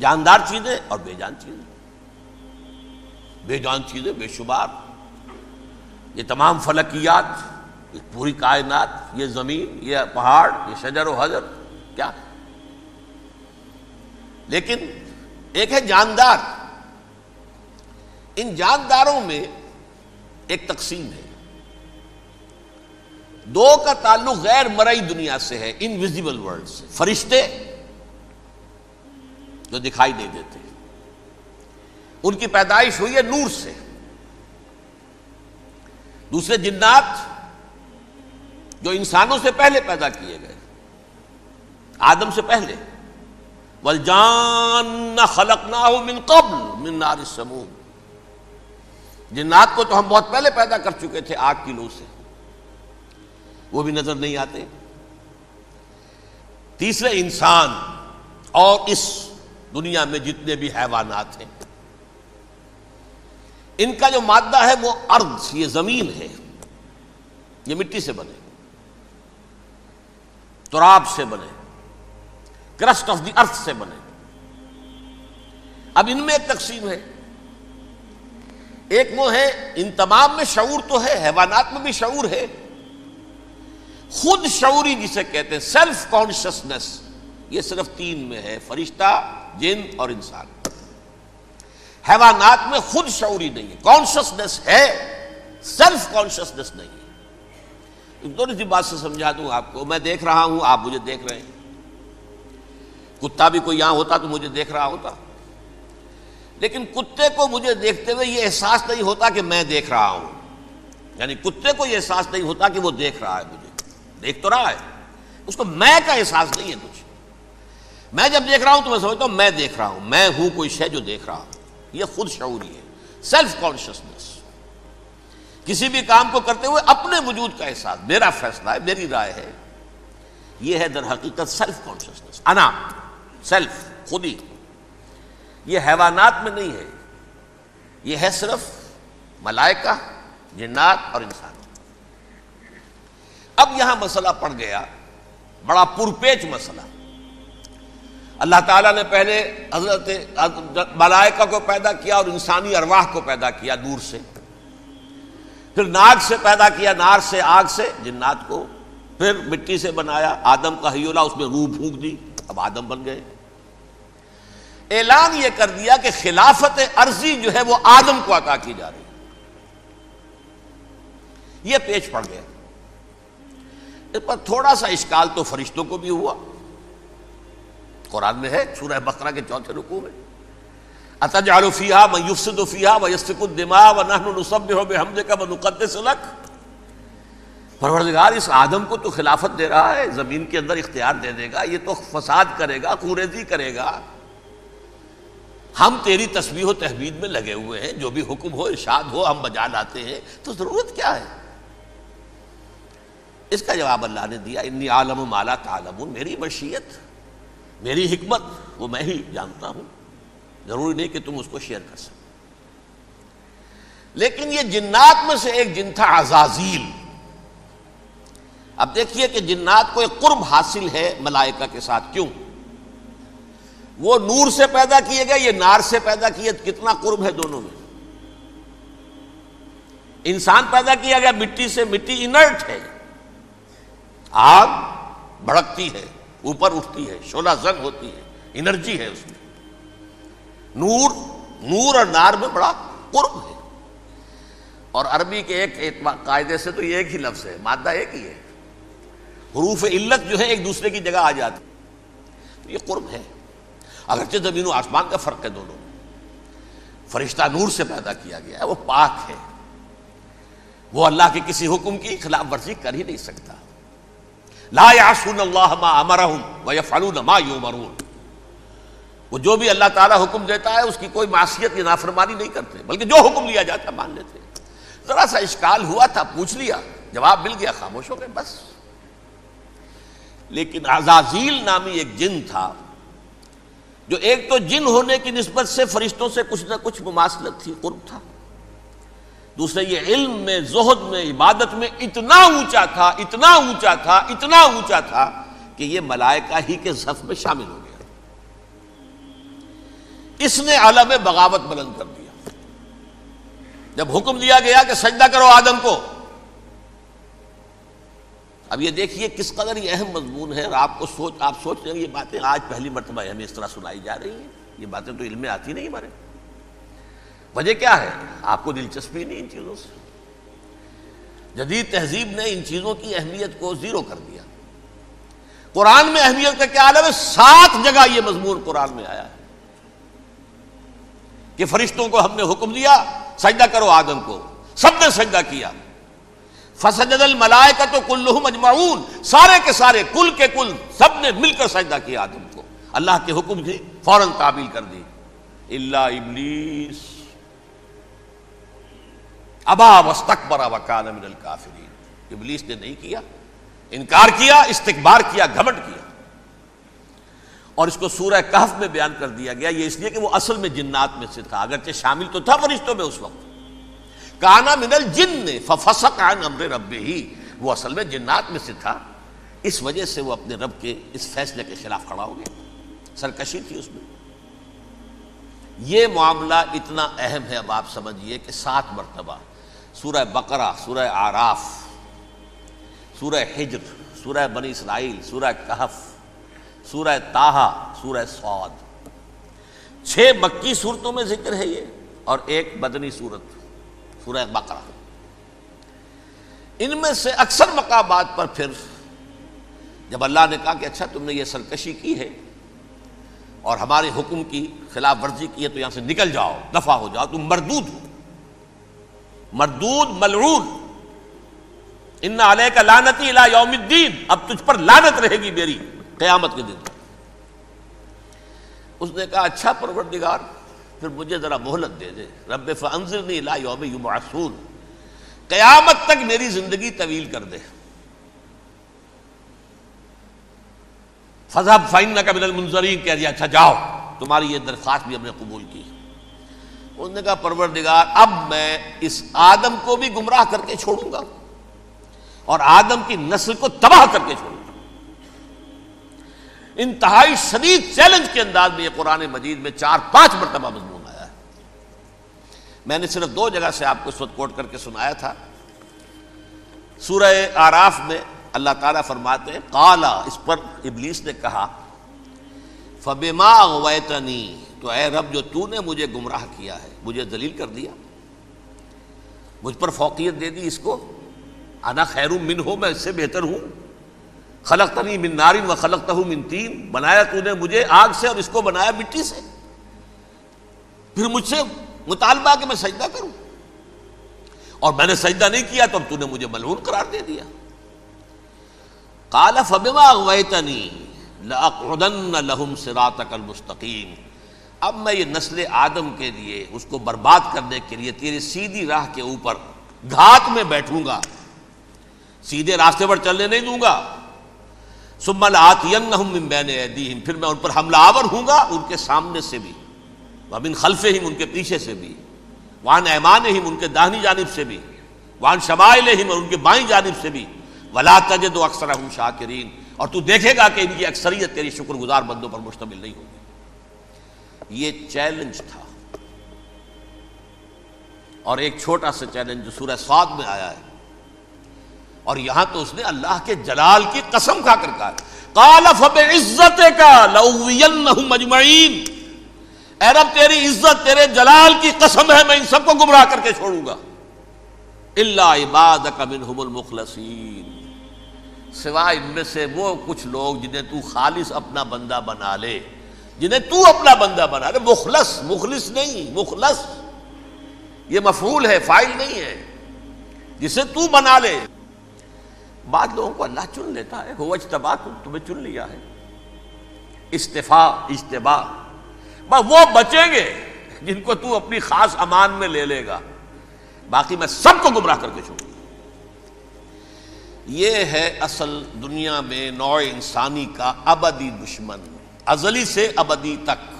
جاندار چیزیں اور بے جان چیزیں بے جان چیزیں بے شمار۔ یہ تمام فلکیات، یہ پوری کائنات، یہ زمین، یہ پہاڑ، یہ شجر و حجر کیا؟ لیکن ایک ہے جاندار۔ ان جانداروں میں ایک تقسیم ہے۔ دو کا تعلق غیر مرئی دنیا سے ہے انویزیبل ورلڈ سے۔ فرشتے جو دکھائی نہیں دیتے۔ ان کی پیدائش ہوئی ہے نور سے۔ دوسرے جنات جو انسانوں سے پہلے پیدا کیے گئے۔ آدم سے پہلے۔ ولجان خلق نہ ہو من قبل من نار سموم جنات کو تو ہم بہت پہلے پیدا کر چکے تھے آگ کی لو سے۔ وہ بھی نظر نہیں آتے۔ تیسرے انسان اور اس دنیا میں جتنے بھی حیوانات ہیں۔ ان کا جو مادہ ہے وہ ارض، یہ زمین ہے۔ یہ مٹی سے بنے۔ تراب سے بنے۔ کرسٹ آف دی ارتھ سے بنے۔ اب ان میں ایک تقسیم ہے۔ ایک وہ ہے ان تمام میں شعور تو ہے، حیوانات میں بھی شعور ہے۔ خود شعوری جسے کہتے ہیں سیلف کانشسنس یہ صرف تین میں ہے۔ فرشتہ جن اور انسان حیوانات میں خود شعوری نہیں ہے۔ کانشسنس ہے سیلف کانشسنس نہیں ہے۔ تھوڑی سی بات سے سمجھا دوں آپ کو۔ میں دیکھ رہا ہوں، آپ مجھے دیکھ رہے ہیں۔ کتا بھی کوئی یہاں ہوتا تو مجھے دیکھ رہا ہوتا۔ لیکن کتے کو مجھے دیکھتے ہوئے یہ احساس نہیں ہوتا کہ میں دیکھ رہا ہوں۔ یعنی کتے کو یہ احساس نہیں ہوتا کہ وہ دیکھ رہا ہے مجھے۔ دیکھ تو رہا ہے۔ اس کو میں کا احساس نہیں ہے کچھ۔ میں جب دیکھ رہا ہوں تو میں سمجھتا ہوں میں دیکھ رہا ہوں، میں ہوں کوئی شے جو دیکھ رہا ہوں۔ یہ خود شعوری ہے۔ سیلف کانشیسنس کسی بھی کام کو کرتے ہوئے اپنے وجود کا احساس، میرا فیصلہ ہے، میری رائے ہے۔ یہ ہے در حقیقت سیلف کانشیسنس انا سیلف خودی۔ یہ حیوانات میں نہیں ہے۔ یہ ہے صرف ملائکہ، جنات اور انسان۔ اب یہاں مسئلہ پڑ گیا، بڑا پرپیچ مسئلہ۔ اللہ تعالیٰ نے پہلے حضرت ملائکہ کو پیدا کیا اور انسانی ارواح کو پیدا کیا نور سے۔ پھر ناگ سے پیدا کیا، نار سے، آگ سے، جنات کو۔ پھر مٹی سے بنایا، آدم کا حیولہ، اس میں روح پھونک دی، اب آدم بن گئے۔ اعلان یہ کر دیا کہ خلافت عرضی جو ہے وہ آدم کو عطا کی جا رہی یہ پیچ پڑ گیا۔ اس پر تھوڑا سا اشکال تو فرشتوں کو بھی ہوا۔ قرآن میں ہے، سورہ بقرہ کے چوتھے رکوع میں۔ اتجعل فیہا من یفسد فیہا ویسفک الدماء ونحن نصبح بحمدک ونقدس لک پروردگار، اس آدم کو تو خلافت دے رہا ہے، زمین کے اندر اختیار دے دے گا، یہ تو فساد کرے گا کوریزی کرے گا۔ ہم تیری تسبیح و تحبید میں لگے ہوئے ہیں، جو بھی حکم ہو، ارشاد ہو، ہم بجا لاتے ہیں، تو ضرورت کیا ہے؟ اس کا جواب اللہ نے دیا، انی عالم مالا تعلم میری مشیت میری حکمت وہ میں ہی جانتا ہوں۔ ضروری نہیں کہ تم اس کو شیئر کر سکو۔ لیکن یہ جنات میں سے ایک جن تھا عزازیل۔ اب دیکھیے کہ جنات کو ایک قرب حاصل ہے ملائکہ کے ساتھ۔ کیوں؟ وہ نور سے پیدا کیے گئے، یہ نار سے پیدا کیے، کتنا قرب ہے دونوں میں۔ انسان پیدا کیا گیا، مٹی سے، مٹی انرٹ ہے۔ آگ بڑکتی ہے۔ اوپر اٹھتی ہے شولا زنگ ہوتی ہے، انرجی ہے اس میں۔ نور نور اور نار میں بڑا قرب ہے۔ اور عربی کے ایک قاعدے سے تو یہ ایک ہی لفظ ہے، مادہ ایک ہی ہے۔ حروف علت جو ہے ایک دوسرے کی جگہ آ جاتی یہ قرب ہے۔ اگرچہ زمین و آسمان کا فرق ہے دونوں۔ فرشتہ نور سے پیدا کیا گیا ہے، وہ پاک ہے۔ وہ اللہ کے کسی حکم کی خلاف ورزی کر ہی نہیں سکتا۔ لا یعصون اللہ ما امرہم ویفعلون ما یومرون وہ جو بھی اللہ تعالیٰ حکم دیتا ہے، اس کی کوئی معصیت یا نافرمانی نہیں کرتے، بلکہ جو حکم لیا جاتا ہے مان لیتے۔ ذرا سا اشکال ہوا تھا، پوچھ لیا، جواب مل گیا، خاموش ہو گئے، بس۔ لیکن عزازیل نامی ایک جن تھا، جو ایک تو جن ہونے کی نسبت سے فرشتوں سے کچھ نہ کچھ مماثلت تھی، قرب تھا۔ دوسرے یہ علم میں، زہد میں، عبادت میں اتنا اونچا تھا، اتنا اونچا تھا، اتنا اونچا تھا کہ یہ ملائکہ ہی کے صف میں شامل ہو گیا۔ اس نے علم بغاوت بلند کر دیا۔ جب حکم دیا گیا کہ سجدہ کرو آدم کو، اب یہ دیکھیے کس قدر یہ اہم مضمون ہے۔ اور آپ کو سوچ، آپ سوچ رہے ہیں یہ باتیں آج پہلی مرتبہ ہمیں اس طرح سنائی جا رہی ہیں۔ یہ باتیں تو علم میں آتی نہیں ہمارے۔ وجہ کیا ہے؟ آپ کو دلچسپی نہیں ان چیزوں سے۔ جدید تہذیب نے ان چیزوں کی اہمیت کو زیرو کر دیا۔ قرآن میں اہمیت کا کیا عالم ہے؟ سات جگہ یہ مضمون قرآن میں آیا ہے۔ کہ فرشتوں کو ہم نے حکم دیا، سجدہ کرو آدم کو۔ سب نے سجدہ کیا۔ فسجد الملائے کا تو کلحم اجمعون۔ سارے کے سارے، کل کے کل سب نے مل کر سجدہ کیا آدم کو۔ اللہ کے حکم کی فوراً تعبیل کر دی۔ اللہ ابلیس۔ ابا وستکبر وکان من الکافرین ابلیس نے نہیں کیا، انکار کیا استکبار کیا گھمٹ کیا۔ اور اس کو سورہ کہف میں بیان کر دیا گیا، یہ اس لیے کہ وہ اصل میں جنات میں سے تھا، اگرچہ شامل تو تھا فرشتوں میں اس وقت۔ کانا من الجن نے ففسق عن امر رب ہی وہ اصل میں جنات میں سے تھا۔ اس وجہ سے وہ اپنے رب کے اس فیصلے کے خلاف کھڑا ہو گیا، سرکشی تھی اس میں۔ یہ معاملہ اتنا اہم ہے، اب آپ سمجھیے کہ سات مرتبہ سورہ بقرہ، سورہ آراف سورہ ہجر سورہ بنی اسرائیل، سورہ کہف، سورہ تاہا سورہ سعود چھ مکی صورتوں میں ذکر ہے یہ اور ایک بدنی صورت، سورہ بقرہ۔ ان میں سے اکثر مقامات پر پھر جب اللہ نے کہا کہ اچھا تم نے یہ سرکشی کی ہے اور ہمارے حکم کی خلاف ورزی کی ہے تو یہاں سے نکل جاؤ، دفاع ہو جاؤ، تم مردود ہو۔ مردود، ملعون. ان علیہ کا لانتی الى یوم الدین اب تجھ پر لانت رہے گی میری قیامت کے دن۔ اس نے کہا اچھا پروردگار، پھر مجھے ذرا مہلت دے دے۔ رب فانظرنی الى یوم یبعثون قیامت تک میری زندگی طویل کر دے۔ فضب فائن کا من المنظرین کہہ دیا اچھا جاؤ، تمہاری یہ درخواست بھی ہم نے قبول کی۔ اس نے کہا، پروردگار، اب میں اس آدم کو بھی گمراہ کر کے چھوڑوں گا اور آدم کی نسل کو تباہ کر کے چھوڑوں گا. انتہائی شدید چیلنج کے انداز میں یہ قرآن مجید میں چار پانچ مرتبہ مضمون آیا ہے۔ میں نے صرف دو جگہ سے آپ کو اس وقت کوٹ کر کے سنایا تھا۔ سورہ آراف میں اللہ تعالیٰ فرماتے ہیں کالا اس پر ابلیس نے کہا، فبما اغویتنی تو اے رب جو تو نے مجھے گمراہ کیا ہے، مجھے دلیل کر دیا، مجھ پر فوقیت دے دی اس کو، انا خیر من ہو، میں اس سے بہتر ہوں۔ خلق تنی من نارن و خلق من تین، بنایا تو نے مجھے آگ سے اور اس کو بنایا مٹی سے۔ پھر مجھ سے مطالبہ کہ میں سجدہ کروں۔ اور میں نے سجدہ نہیں کیا تو اب تو نے مجھے ملعون قرار دے دیا۔ کالا فبما اغویتنی لاقعدن لهم صراطك المستقیم۔ اب میں یہ نسل آدم کے لیے اس کو برباد کرنے کے لیے تیری سیدھی راہ کے اوپر گھات میں بیٹھوں گا۔ سیدھے راستے پر چلنے نہیں دوں گا۔ سمل آتی پھر میں ان پر حملہ آور ہوں گا ان کے سامنے سے بھی۔ وبن خلفے ان کے پیچھے سے بھی۔ وان ایمان ان کے داہنی جانب سے بھی۔ وان شمائل ہی ان کے بائیں جانب سے بھی۔ ولا تجد اکثر شاکرین۔ اور تو دیکھے گا کہ ان کی اکثریت تیری شکر گزار بندوں پر مشتمل نہیں ہوگی۔ یہ چیلنج تھا۔ اور ایک چھوٹا سا چیلنج جو سورہ سعد میں آیا ہے۔ اور یہاں تو اس نے اللہ کے جلال کی قسم کھا کر کہا کالا فب عزت کا مجمعین اے رب، تیری عزت، تیرے جلال کی قسم ہے، میں ان سب کو گمراہ کر کے چھوڑوں گا۔ اللہ عباد منہم المخلصین۔ سوائے ان میں سے وہ کچھ لوگ جنہیں تو خالص اپنا بندہ بنا لے۔ جنہیں تو اپنا بندہ بنا رہے مخلص مخلص نہیں، مخلص۔ یہ مفعول ہے فائل نہیں ہے۔ جسے تو بنا لے۔ بعد لوگوں کو اللہ چن لیتا ہے، وہ اجتبا، تمہیں چن لیا ہے۔ استفا، اجتبا۔ بس وہ بچیں گے جن کو تو اپنی خاص امان میں لے لے گا۔ باقی میں سب کو گمراہ کر کے چھوڑوں۔ یہ ہے اصل دنیا میں نوع انسانی کا ابدی دشمن۔ ازلی سے ابدی تک